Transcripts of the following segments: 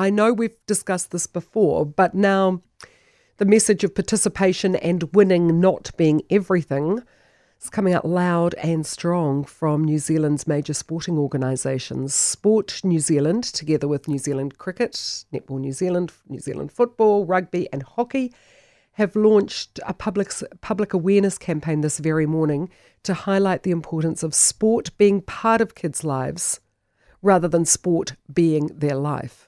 I know we've discussed this before, but now the message of participation and winning not being everything is coming out loud and strong from New Zealand's major sporting organisations. Sport New Zealand, together with New Zealand Cricket, Netball New Zealand, New Zealand Football, Rugby, and Hockey, have launched a public, public awareness campaign this very morning to highlight the importance of sport being part of kids' lives rather than sport being their life.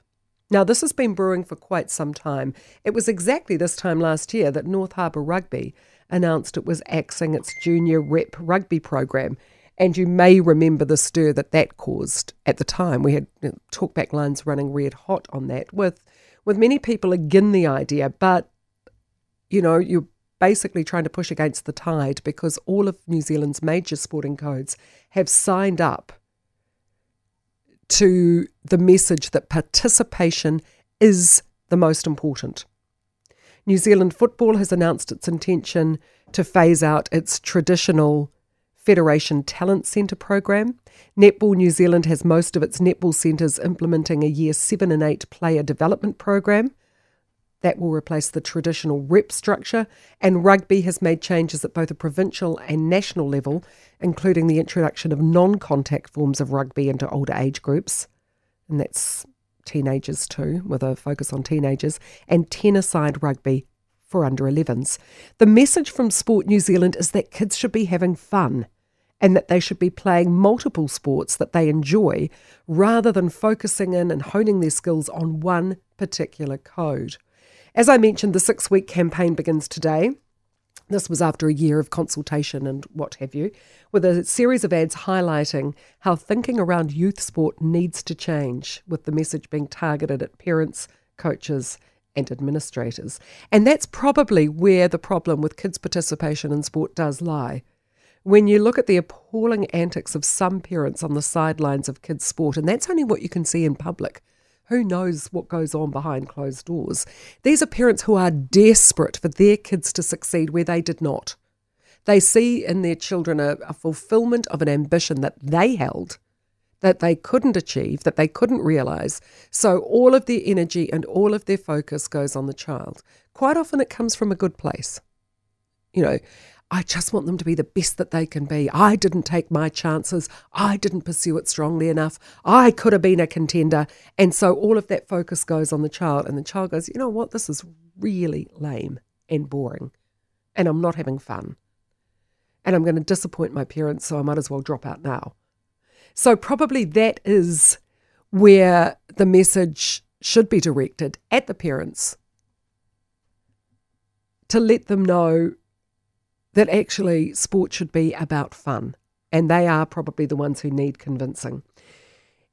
Now, this has been brewing for quite some time. It was exactly this time last year that North Harbour Rugby announced it was axing its junior rep rugby program. And you may remember the stir that that caused at the time. We had talkback lines running red hot on that, with with many people again the idea, but you know you're basically trying to push against the tide because all of New Zealand's major sporting codes have signed up to the message that participation is the most important. New Zealand Football has announced its intention to phase out its traditional Federation Talent Centre program. Netball New Zealand has most of its netball centres implementing a year 7 and 8 player development program. That will replace the traditional rep structure, and rugby has made changes at both a provincial and national level, including the introduction of non contact forms of rugby into older age groups, and that's teenagers too, with a focus on teenagers, and 10 a side rugby for under 11s. The message from Sport New Zealand is that kids should be having fun and that they should be playing multiple sports that they enjoy rather than focusing in and honing their skills on one particular code. As I mentioned, the six week campaign begins today. This was after a year of consultation and what have you, with a series of ads highlighting how thinking around youth sport needs to change, with the message being targeted at parents, coaches, and administrators. And that's probably where the problem with kids' participation in sport does lie. When you look at the appalling antics of some parents on the sidelines of kids' sport, and that's only what you can see in public, who knows what goes on behind closed doors? These are parents who are desperate for their kids to succeed where they did not. They see in their children a, a fulfillment of an ambition that they held, that they couldn't achieve, that they couldn't realize. So all of their energy and all of their focus goes on the child. Quite often it comes from a good place. You know, I just want them to be the best that they can be. I didn't take my chances. I didn't pursue it strongly enough. I could have been a contender. And so all of that focus goes on the child. And the child goes, you know what? This is really lame and boring. And I'm not having fun. And I'm going to disappoint my parents. So I might as well drop out now. So probably that is where the message should be directed at the parents to let them know that actually sport should be about fun, and they are probably the ones who need convincing.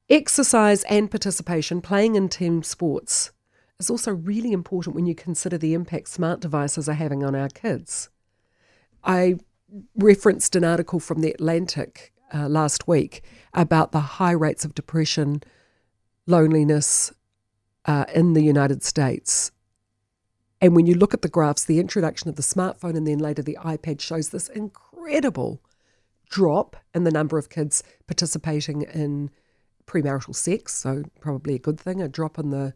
Exercise and participation, playing in team sports, is also really important when you consider the impact smart devices are having on our kids. I referenced an article from The Atlantic uh, last week about the high rates of depression, loneliness uh, in the United States and when you look at the graphs, the introduction of the smartphone and then later the iPad shows this incredible drop in the number of kids participating in premarital sex. So, probably a good thing, a drop in the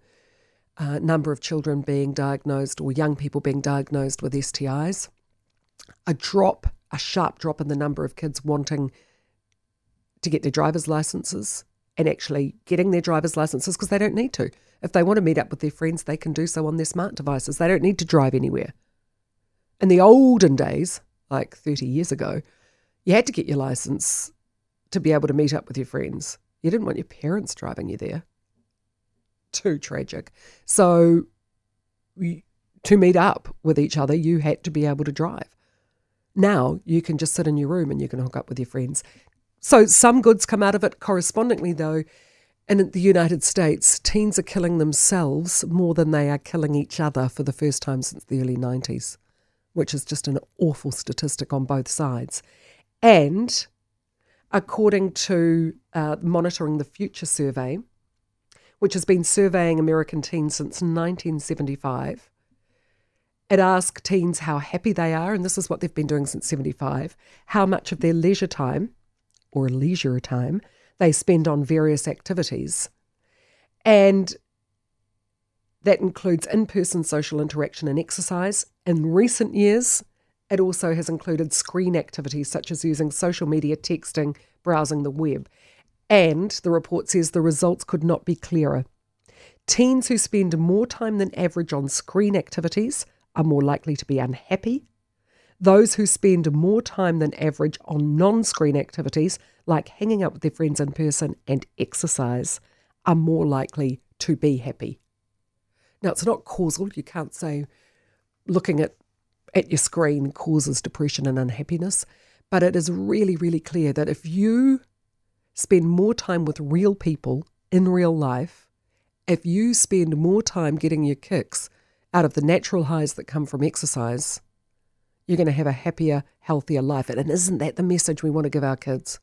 uh, number of children being diagnosed or young people being diagnosed with STIs, a drop, a sharp drop in the number of kids wanting to get their driver's licenses and actually getting their driver's licenses because they don't need to. If they want to meet up with their friends, they can do so on their smart devices. They don't need to drive anywhere. In the olden days, like 30 years ago, you had to get your license to be able to meet up with your friends. You didn't want your parents driving you there. Too tragic. So, to meet up with each other, you had to be able to drive. Now you can just sit in your room and you can hook up with your friends. So some goods come out of it. Correspondingly, though, and in the United States, teens are killing themselves more than they are killing each other for the first time since the early 90s, which is just an awful statistic on both sides. And according to uh, Monitoring the Future survey, which has been surveying American teens since 1975, it asked teens how happy they are, and this is what they've been doing since 75, how much of their leisure time or leisure time they spend on various activities. And That includes in person social interaction and exercise. In recent years, it also has included screen activities such as using social media, texting, browsing the web. And the report says the results could not be clearer. Teens who spend more time than average on screen activities are more likely to be unhappy. Those who spend more time than average on non screen activities, like hanging out with their friends in person and exercise, are more likely to be happy. Now, it's not causal. You can't say looking at, at your screen causes depression and unhappiness, but it is really, really clear that if you spend more time with real people in real life, if you spend more time getting your kicks out of the natural highs that come from exercise, you're going to have a happier, healthier life. And isn't that the message we want to give our kids?